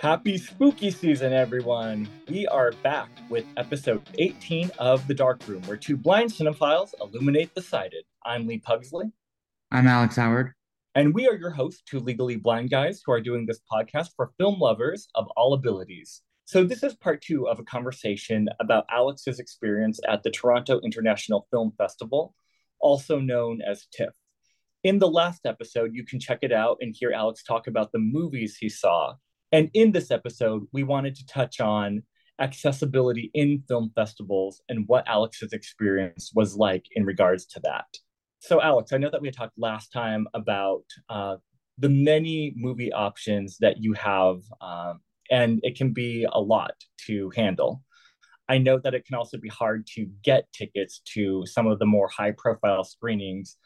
Happy spooky season, everyone! We are back with episode 18 of The Dark Room, where two blind cinephiles illuminate the sighted. I'm Lee Pugsley. I'm Alex Howard. And we are your hosts, two legally blind guys who are doing this podcast for film lovers of all abilities. So, this is part two of a conversation about Alex's experience at the Toronto International Film Festival, also known as TIFF. In the last episode, you can check it out and hear Alex talk about the movies he saw. And in this episode, we wanted to touch on accessibility in film festivals and what Alex's experience was like in regards to that. So, Alex, I know that we talked last time about uh, the many movie options that you have um, and it can be a lot to handle. I know that it can also be hard to get tickets to some of the more high profile screenings,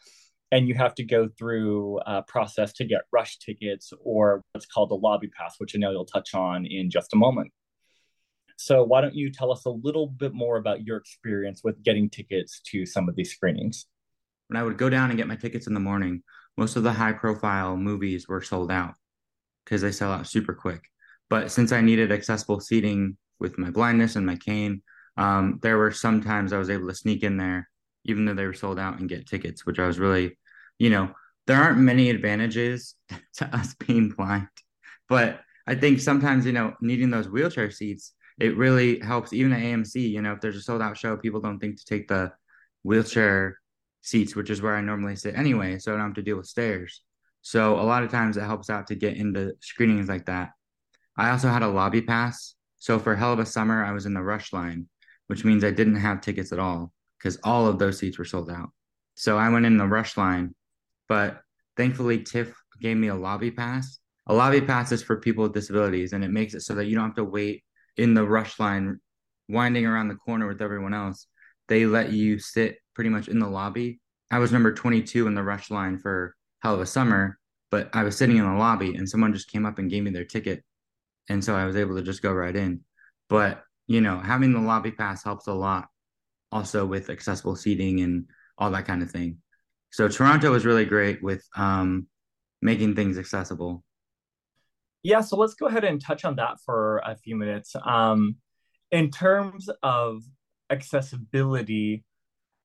and you have to go through a process to get rush tickets or what's called a lobby pass, which I know you'll touch on in just a moment. So, why don't you tell us a little bit more about your experience with getting tickets to some of these screenings? When I would go down and get my tickets in the morning, most of the high profile movies were sold out because they sell out super quick. But since I needed accessible seating with my blindness and my cane, um, there were some times I was able to sneak in there, even though they were sold out, and get tickets, which I was really, you know, there aren't many advantages to us being blind. But I think sometimes, you know, needing those wheelchair seats, it really helps. Even at AMC, you know, if there's a sold out show, people don't think to take the wheelchair seats, which is where I normally sit anyway. So I don't have to deal with stairs. So a lot of times it helps out to get into screenings like that. I also had a lobby pass. So for Hell of a Summer, I was in the rush line, which means I didn't have tickets at all because all of those seats were sold out. So I went in the rush line, but thankfully TIFF gave me a lobby pass. A lobby pass is for people with disabilities, and it makes it so that you don't have to wait in the rush line, winding around the corner with everyone else. They let you sit pretty much in the lobby. I was number 22 in the rush line for Hell of a Summer, but I was sitting in the lobby, and someone just came up and gave me their ticket and so I was able to just go right in. But you know, having the lobby pass helps a lot, also with accessible seating and all that kind of thing. So Toronto was really great with um, making things accessible. Yeah, so let's go ahead and touch on that for a few minutes. Um, in terms of accessibility,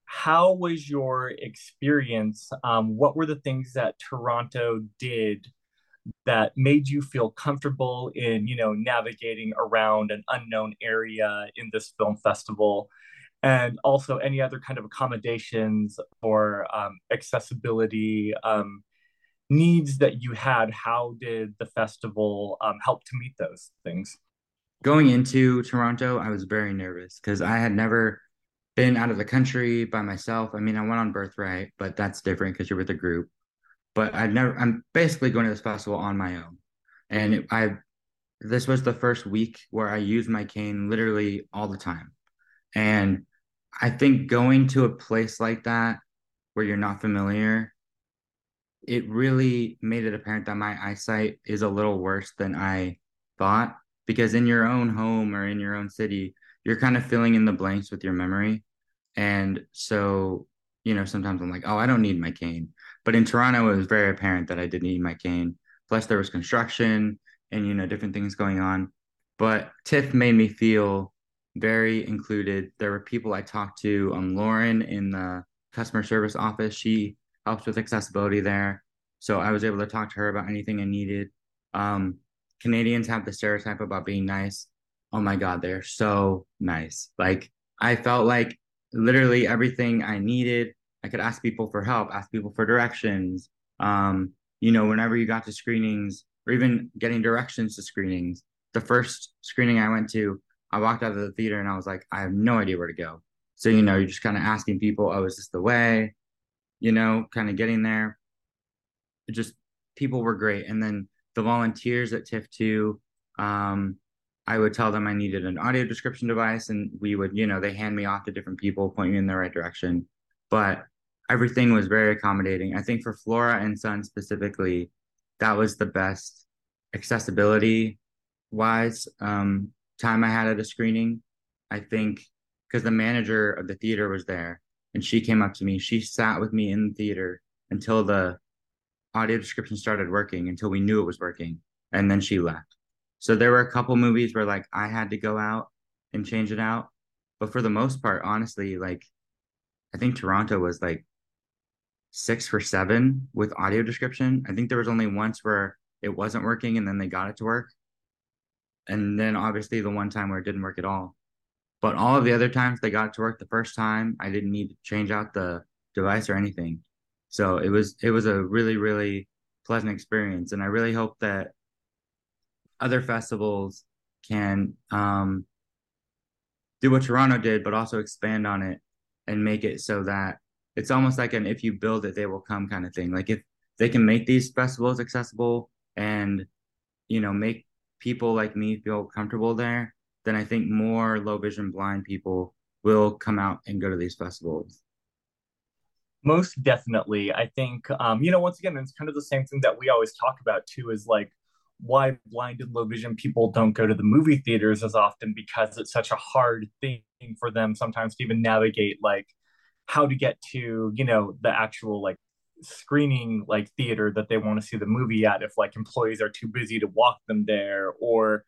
how was your experience? Um, what were the things that Toronto did that made you feel comfortable in you know navigating around an unknown area in this film festival and also any other kind of accommodations or um, accessibility um, needs that you had how did the festival um, help to meet those things going into toronto i was very nervous because i had never been out of the country by myself i mean i went on birthright but that's different because you're with a group but I've never. I'm basically going to this festival on my own, and I. This was the first week where I used my cane literally all the time, and I think going to a place like that where you're not familiar, it really made it apparent that my eyesight is a little worse than I thought. Because in your own home or in your own city, you're kind of filling in the blanks with your memory. And so, you know, sometimes I'm like, oh, I don't need my cane. But in Toronto, it was very apparent that I did need my cane. Plus, there was construction and you know different things going on. But TIFF made me feel very included. There were people I talked to. Um, Lauren in the customer service office, she helps with accessibility there. So I was able to talk to her about anything I needed. Um, Canadians have the stereotype about being nice. Oh my God, they're so nice. Like I felt like literally everything I needed I could ask people for help, ask people for directions. Um, you know, whenever you got to screenings or even getting directions to screenings, the first screening I went to, I walked out of the theater and I was like, I have no idea where to go. So, you know, you're just kind of asking people, oh, is this the way? You know, kind of getting there. It just people were great. And then the volunteers at TIFF too, um, I would tell them I needed an audio description device and we would, you know, they hand me off to different people, point me in the right direction but everything was very accommodating. I think for Flora and Son specifically, that was the best accessibility wise um, time I had at a screening. I think because the manager of the theater was there and she came up to me. She sat with me in the theater until the audio description started working, until we knew it was working. And then she left. So there were a couple movies where like I had to go out and change it out. But for the most part, honestly, like I think Toronto was like six for seven with audio description. I think there was only once where it wasn't working and then they got it to work. And then obviously the one time where it didn't work at all. But all of the other times they got to work the first time, I didn't need to change out the device or anything. So it was it was a really, really pleasant experience. And I really hope that other festivals can um, do what Toronto did, but also expand on it and make it so that it's almost like an if you build it, they will come kind of thing. Like if they can make these festivals accessible and you know make people like me feel comfortable there, then I think more low vision blind people will come out and go to these festivals. Most definitely. I think, um, you know, once again, it's kind of the same thing that we always talk about too is like why blind and low vision people don't go to the movie theaters as often because it's such a hard thing for them sometimes to even navigate like how to get to, you know, the actual like screening like theater that they want to see the movie at if like employees are too busy to walk them there or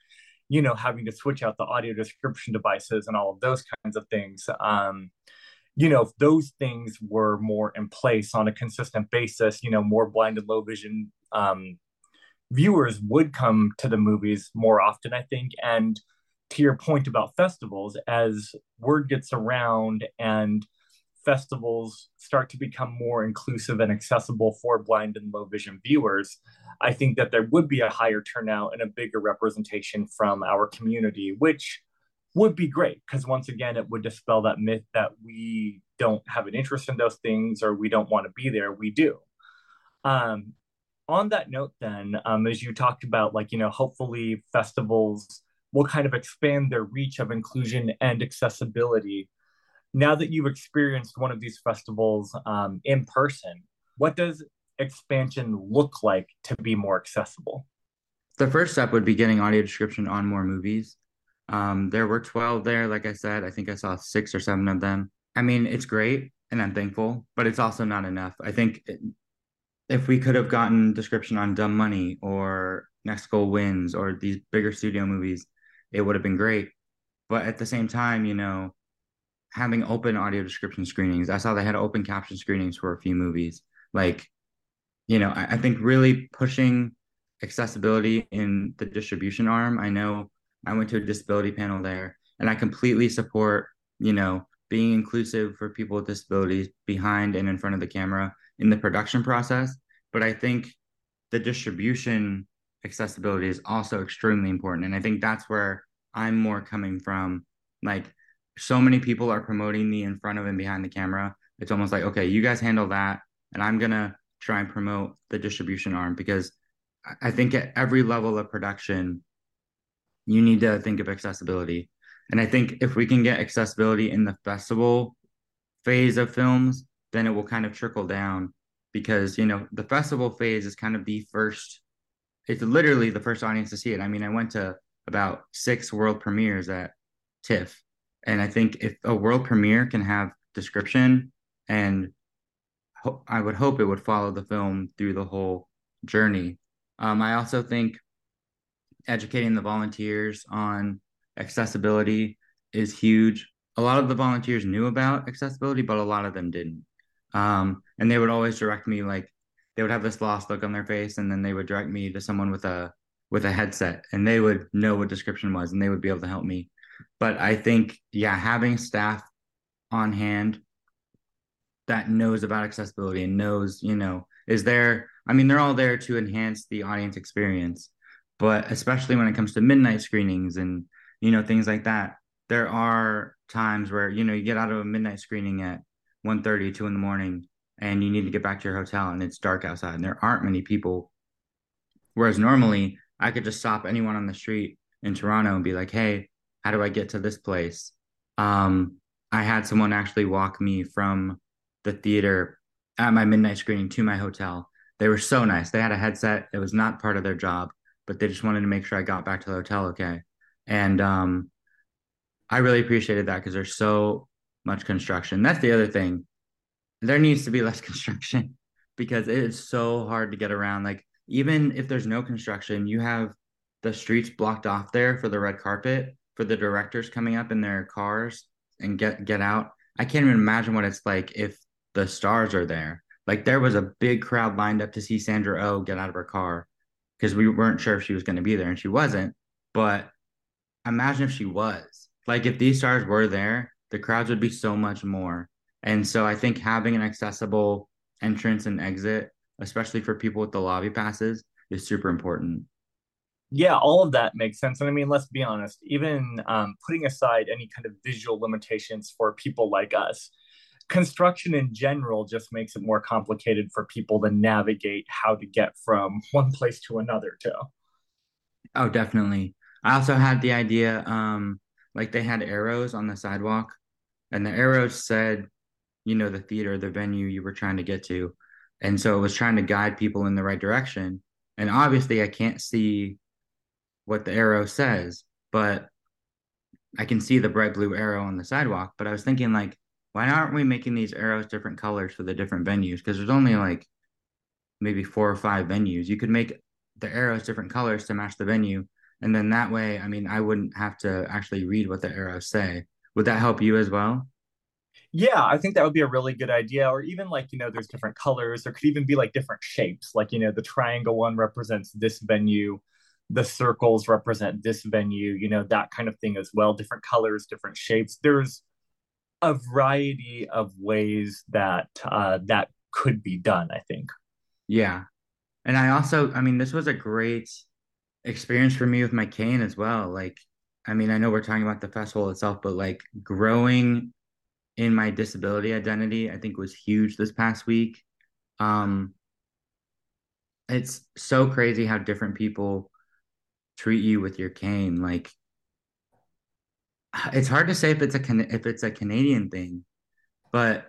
you know having to switch out the audio description devices and all of those kinds of things. Um you know if those things were more in place on a consistent basis you know more blind and low vision um viewers would come to the movies more often i think. And to your point about festivals as word gets around and festivals start to become more inclusive and accessible for blind and low vision viewers, I think that there would be a higher turnout and a bigger representation from our community, which would be great because once again, it would dispel that myth that we don't have an interest in those things or we don't want to be there. We do. Um, on that note, then, um, as you talked about, like, you know, hopefully festivals will kind of expand their reach of inclusion and accessibility now that you've experienced one of these festivals um, in person, what does expansion look like to be more accessible? The first step would be getting audio description on more movies. Um, there were 12 there, like I said. I think I saw six or seven of them. I mean, it's great and I'm thankful, but it's also not enough. I think if we could have gotten description on Dumb Money or Next Goal Wins or these bigger studio movies, it would have been great. But at the same time, you know, having open audio description screenings. I saw they had open caption screenings for a few movies. Like, you know, I, I think really pushing accessibility in the distribution arm. I know I went to a disability panel there and I completely support, you know, being inclusive for people with disabilities behind and in front of the camera in the production process. But I think the distribution accessibility is also extremely important. And I think that's where I'm more coming from. Like, so many people are promoting me in front of and behind the camera. It's almost like, okay, you guys handle that, and I'm gonna try and promote the distribution arm because I think at every level of production, you need to think of accessibility. And I think if we can get accessibility in the festival phase of films, then it will kind of trickle down because, you know, the festival phase is kind of the first, it's literally the first audience to see it. I mean, I went to about six world premieres at TIFF and I think if a world premiere can have description and ho- I would hope it would follow the film through the whole journey. Um, I also think educating the volunteers on accessibility is huge. A lot of the volunteers knew about accessibility, but a lot of them didn't. Um, and they would always direct me like they would have this lost look on their face, and then they would direct me to someone with a with a headset, and they would know what description was, and they would be able to help me. But I think, yeah, having staff on hand that knows about accessibility and knows, you know, is there, I mean, they're all there to enhance the audience experience. But especially when it comes to midnight screenings and, you know, things like that, there are times where, you know, you get out of a midnight screening at 1 30, 2 in the morning, and you need to get back to your hotel and it's dark outside and there aren't many people. Whereas normally I could just stop anyone on the street in Toronto and be like, hey, how do I get to this place? Um, I had someone actually walk me from the theater at my midnight screening to my hotel. They were so nice. They had a headset. It was not part of their job, but they just wanted to make sure I got back to the hotel okay. And um, I really appreciated that because there's so much construction. That's the other thing. There needs to be less construction because it is so hard to get around. Like even if there's no construction, you have the streets blocked off there for the red carpet for the directors coming up in their cars and get get out. I can't even imagine what it's like if the stars are there. Like there was a big crowd lined up to see Sandra O oh get out of her car because we weren't sure if she was going to be there and she wasn't. But imagine if she was. Like if these stars were there, the crowds would be so much more. And so I think having an accessible entrance and exit, especially for people with the lobby passes, is super important. Yeah, all of that makes sense. And I mean, let's be honest, even um, putting aside any kind of visual limitations for people like us, construction in general just makes it more complicated for people to navigate how to get from one place to another, too. Oh, definitely. I also had the idea, um, like they had arrows on the sidewalk, and the arrows said, you know, the theater, the venue you were trying to get to. And so it was trying to guide people in the right direction. And obviously, I can't see what the arrow says, but I can see the bright blue arrow on the sidewalk. But I was thinking, like, why aren't we making these arrows different colors for the different venues? Because there's only like maybe four or five venues. You could make the arrows different colors to match the venue and then that way i mean i wouldn't have to actually read what the arrows say would that help you as well yeah i think that would be a really good idea or even like you know there's different colors there could even be like different shapes like you know the triangle one represents this venue the circles represent this venue you know that kind of thing as well different colors different shapes there's a variety of ways that uh, that could be done i think yeah and i also i mean this was a great experience for me with my cane as well. Like, I mean, I know we're talking about the festival itself, but like growing in my disability identity, I think was huge this past week. Um, it's so crazy how different people treat you with your cane. Like, it's hard to say if it's a if it's a Canadian thing, but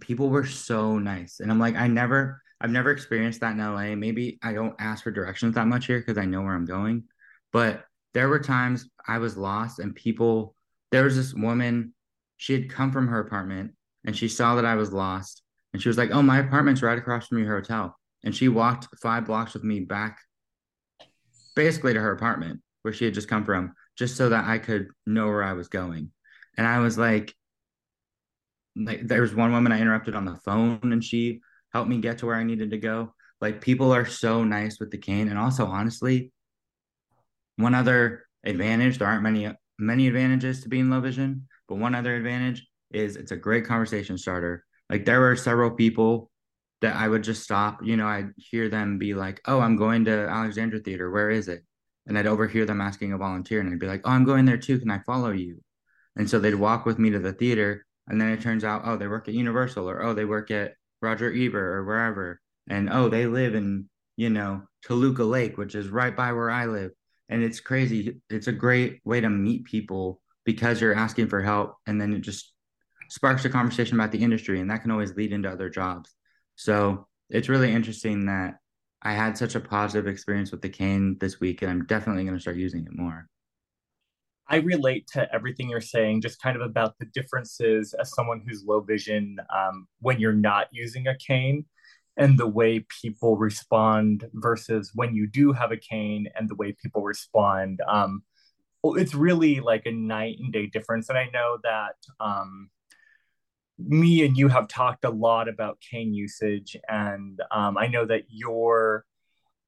people were so nice, and I'm like, I never I've never experienced that in LA. Maybe I don't ask for directions that much here because I know where I'm going. But there were times I was lost and people, there was this woman, she had come from her apartment and she saw that I was lost. And she was like, Oh, my apartment's right across from your hotel. And she walked five blocks with me back basically to her apartment where she had just come from, just so that I could know where I was going. And I was like, like there was one woman I interrupted on the phone and she helped me get to where I needed to go. Like people are so nice with the cane. And also, honestly, one other advantage, there aren't many many advantages to being low vision, but one other advantage is it's a great conversation starter. Like there were several people that I would just stop, you know, I'd hear them be like, "Oh, I'm going to Alexandra Theater. Where is it?" And I'd overhear them asking a volunteer and I'd be like, "Oh, I'm going there too. Can I follow you?" And so they'd walk with me to the theater and then it turns out, "Oh, they work at Universal or oh, they work at Roger Ebert or wherever, and oh, they live in you know Toluca Lake, which is right by where I live, and it's crazy. It's a great way to meet people because you're asking for help, and then it just sparks a conversation about the industry, and that can always lead into other jobs. So it's really interesting that I had such a positive experience with the cane this week, and I'm definitely going to start using it more. I relate to everything you're saying, just kind of about the differences as someone who's low vision um, when you're not using a cane and the way people respond versus when you do have a cane and the way people respond. Um, it's really like a night and day difference. And I know that um, me and you have talked a lot about cane usage, and um, I know that you're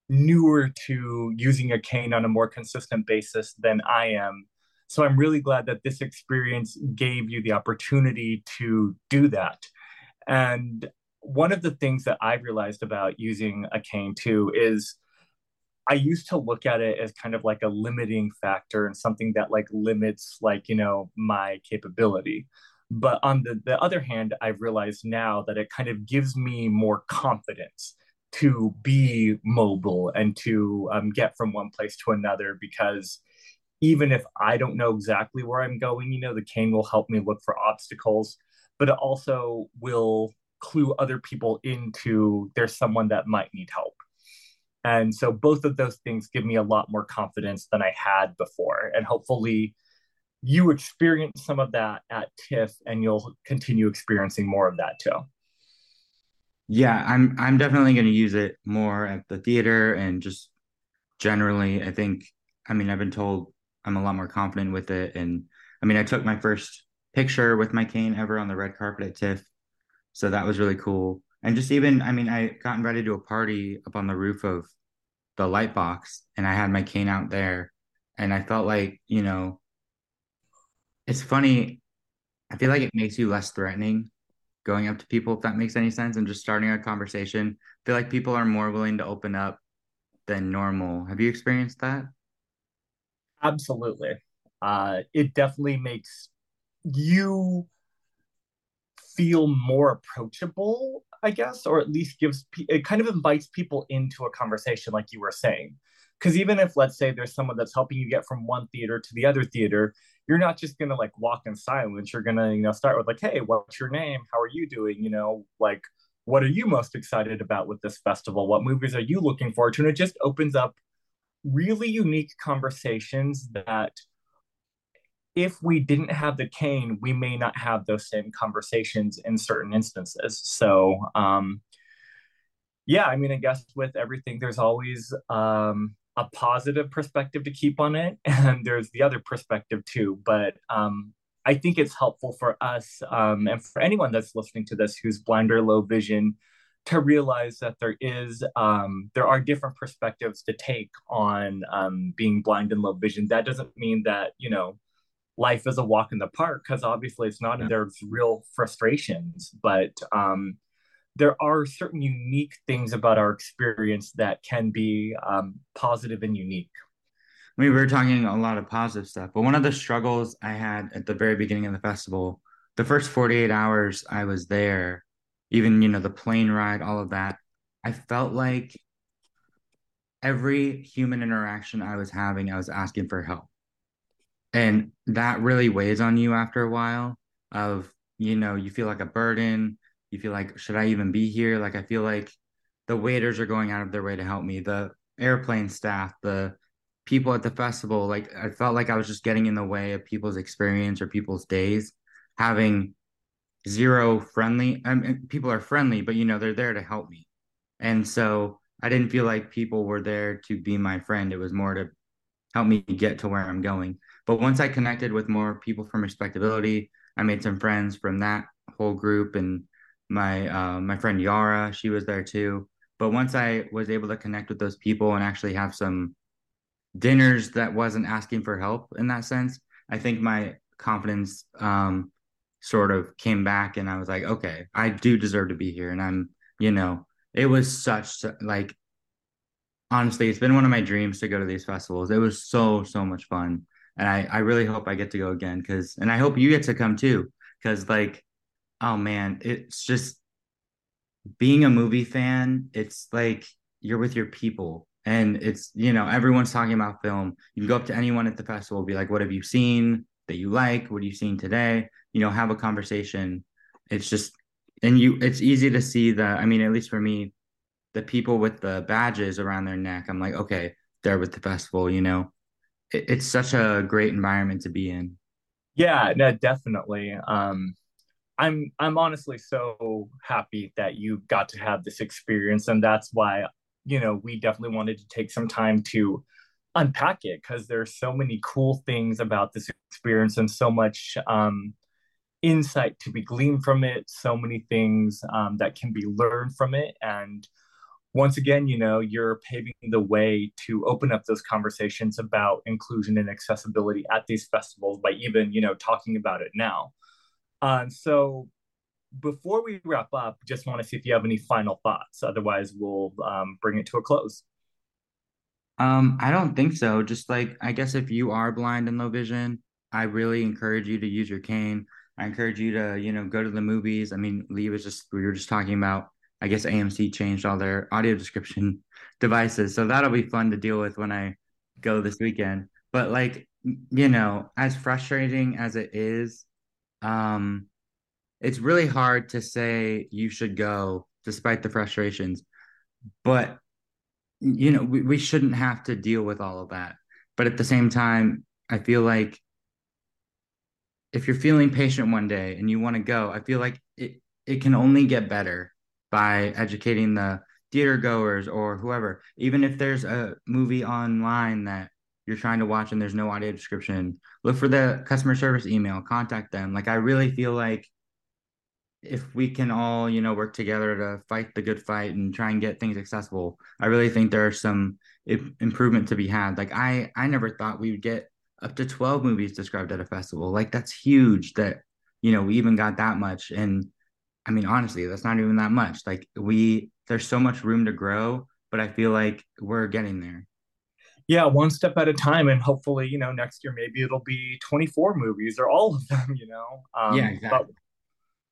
newer to using a cane on a more consistent basis than I am. So I'm really glad that this experience gave you the opportunity to do that. And one of the things that I've realized about using a cane too is I used to look at it as kind of like a limiting factor and something that like limits like, you know, my capability. But on the, the other hand, I've realized now that it kind of gives me more confidence to be mobile and to um, get from one place to another because even if I don't know exactly where I'm going, you know, the cane will help me look for obstacles, but it also will clue other people into there's someone that might need help. And so both of those things give me a lot more confidence than I had before. And hopefully you experience some of that at TIFF and you'll continue experiencing more of that too. Yeah, I'm I'm definitely going to use it more at the theater and just generally I think I mean, I've been told I'm a lot more confident with it. And I mean, I took my first picture with my cane ever on the red carpet at TIFF. So that was really cool. And just even, I mean, I got invited to a party up on the roof of the light box and I had my cane out there. And I felt like, you know, it's funny. I feel like it makes you less threatening going up to people, if that makes any sense, and just starting a conversation. I feel like people are more willing to open up than normal. Have you experienced that? Absolutely. Uh, it definitely makes you feel more approachable, I guess, or at least gives it kind of invites people into a conversation, like you were saying. Because even if, let's say, there's someone that's helping you get from one theater to the other theater, you're not just gonna like walk in silence. You're gonna, you know, start with like, "Hey, what's your name? How are you doing?" You know, like, what are you most excited about with this festival? What movies are you looking forward to? And it just opens up really unique conversations that if we didn't have the cane, we may not have those same conversations in certain instances. So, um, yeah, I mean, I guess with everything, there's always um, a positive perspective to keep on it, and there's the other perspective too. But um, I think it's helpful for us um, and for anyone that's listening to this who's blind or low vision to realize that there is um, there are different perspectives to take on um, being blind and low vision. That doesn't mean that you know life is a walk in the park because obviously it's not, and there's real frustrations, but um, there are certain unique things about our experience that can be um, positive and unique. I mean, we were talking a lot of positive stuff, but one of the struggles I had at the very beginning of the festival, the first 48 hours I was there, even, you know, the plane ride, all of that, I felt like every human interaction I was having, I was asking for help. And that really weighs on you after a while of, you know, you feel like a burden. You feel like, should I even be here? Like, I feel like the waiters are going out of their way to help me. The airplane staff, the people at the festival, like, I felt like I was just getting in the way of people's experience or people's days, having zero friendly. I mean, people are friendly, but, you know, they're there to help me. And so I didn't feel like people were there to be my friend. It was more to help me get to where I'm going. But once I connected with more people from RespectAbility, I made some friends from that whole group, and my uh, my friend Yara, she was there too. But once I was able to connect with those people and actually have some dinners that wasn't asking for help in that sense, I think my confidence um, sort of came back, and I was like, okay, I do deserve to be here, and I'm, you know, it was such like honestly, it's been one of my dreams to go to these festivals. It was so so much fun and I I really hope I get to go again because and I hope you get to come too because like oh man it's just being a movie fan it's like you're with your people. And it's you know everyone's talking about film. You go up to anyone at the festival be like what have you seen that you like? What have you seen today? You know have a conversation. It's just and you it's easy to see the i mean at least for me the people with the badges around their neck i'm like okay they're with the festival you know? It's such a great environment to be in. Yeah, no, definitely. Um, I'm I'm honestly so happy that you got to have this experience, and that's why you know we definitely wanted to take some time to unpack it because there's so many cool things about this experience and so much um, insight to be gleaned from it, so many things um, that can be learned from it, and once again, you know, you're paving the way to open up those conversations about inclusion and accessibility at these festivals by even, you know, talking about it now. Um, so before we wrap up, just want to see if you have any final thoughts. Otherwise, we'll um, bring it to a close. Um, I don't think so. Just like I guess if you are blind and low vision, I really encourage you to use your cane. I encourage you to, you know, go to the movies. I mean, Lee was just we were just talking about I guess AMC changed all their audio description devices. So that'll be fun to deal with when I go this weekend. But like, you know, as frustrating as it is, um, it's really hard to say you should go despite the frustrations. But you know, we, we shouldn't have to deal with all of that. But at the same time, I feel like if you're feeling patient one day and you want to go, I feel like it, it can only get better by educating the theater goers or whoever even if there's a movie online that you're trying to watch and there's no audio description, look for the customer service email, contact them. Like I really feel like if we can all, you know, work together to fight the good fight and try and get things accessible, I really think there's some improvement to be had. Like I I never thought we would get up to 12 movies described at a festival. Like that's huge that you know, we even got that much and I mean honestly, that's not even that much. Like we there's so much room to grow, but I feel like we're getting there. Yeah, one step at a time, and hopefully, you know, next year maybe it'll be 24 movies or all of them. You know, um, yeah, exactly. But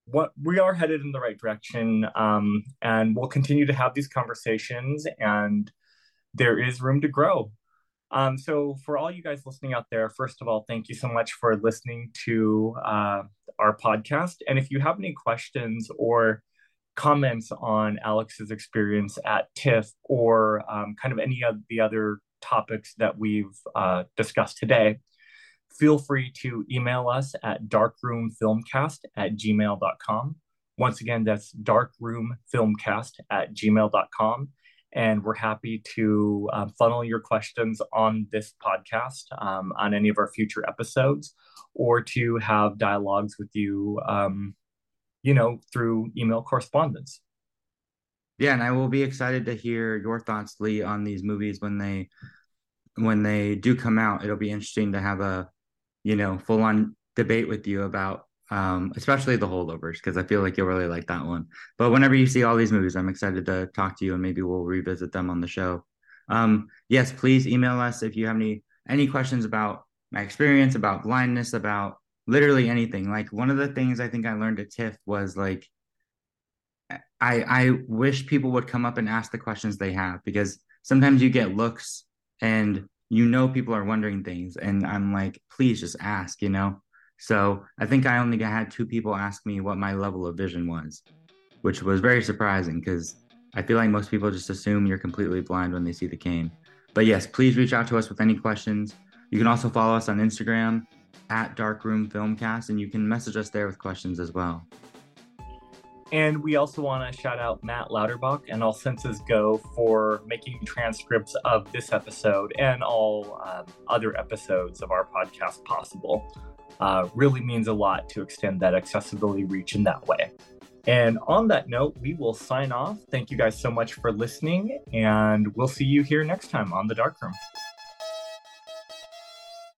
what we are headed in the right direction, um, and we'll continue to have these conversations, and there is room to grow. Um, so, for all you guys listening out there, first of all, thank you so much for listening to uh, our podcast. And if you have any questions or comments on Alex's experience at TIFF or um, kind of any of the other topics that we've uh, discussed today, feel free to email us at darkroomfilmcast at gmail.com. Once again, that's darkroomfilmcast at gmail.com and we're happy to uh, funnel your questions on this podcast um, on any of our future episodes or to have dialogues with you um, you know through email correspondence yeah and i will be excited to hear your thoughts lee on these movies when they when they do come out it'll be interesting to have a you know full on debate with you about um, especially the holdovers because I feel like you'll really like that one. But whenever you see all these movies, I'm excited to talk to you and maybe we'll revisit them on the show. Um, yes, please email us if you have any any questions about my experience, about blindness, about literally anything. Like one of the things I think I learned at TIFF was like I I wish people would come up and ask the questions they have because sometimes you get looks and you know people are wondering things and I'm like, please just ask, you know so I think I only had two people ask me what my level of vision was, which was very surprising because I feel like most people just assume you're completely blind when they see the cane. But yes, please reach out to us with any questions. You can also follow us on Instagram at Darkroom Filmcast, and you can message us there with questions as well. And we also want to shout out Matt Lauterbach and All Senses Go for making transcripts of this episode and all um, other episodes of our podcast possible uh, really means a lot to extend that accessibility reach in that way. And on that note, we will sign off. Thank you guys so much for listening, and we'll see you here next time on The Dark Room.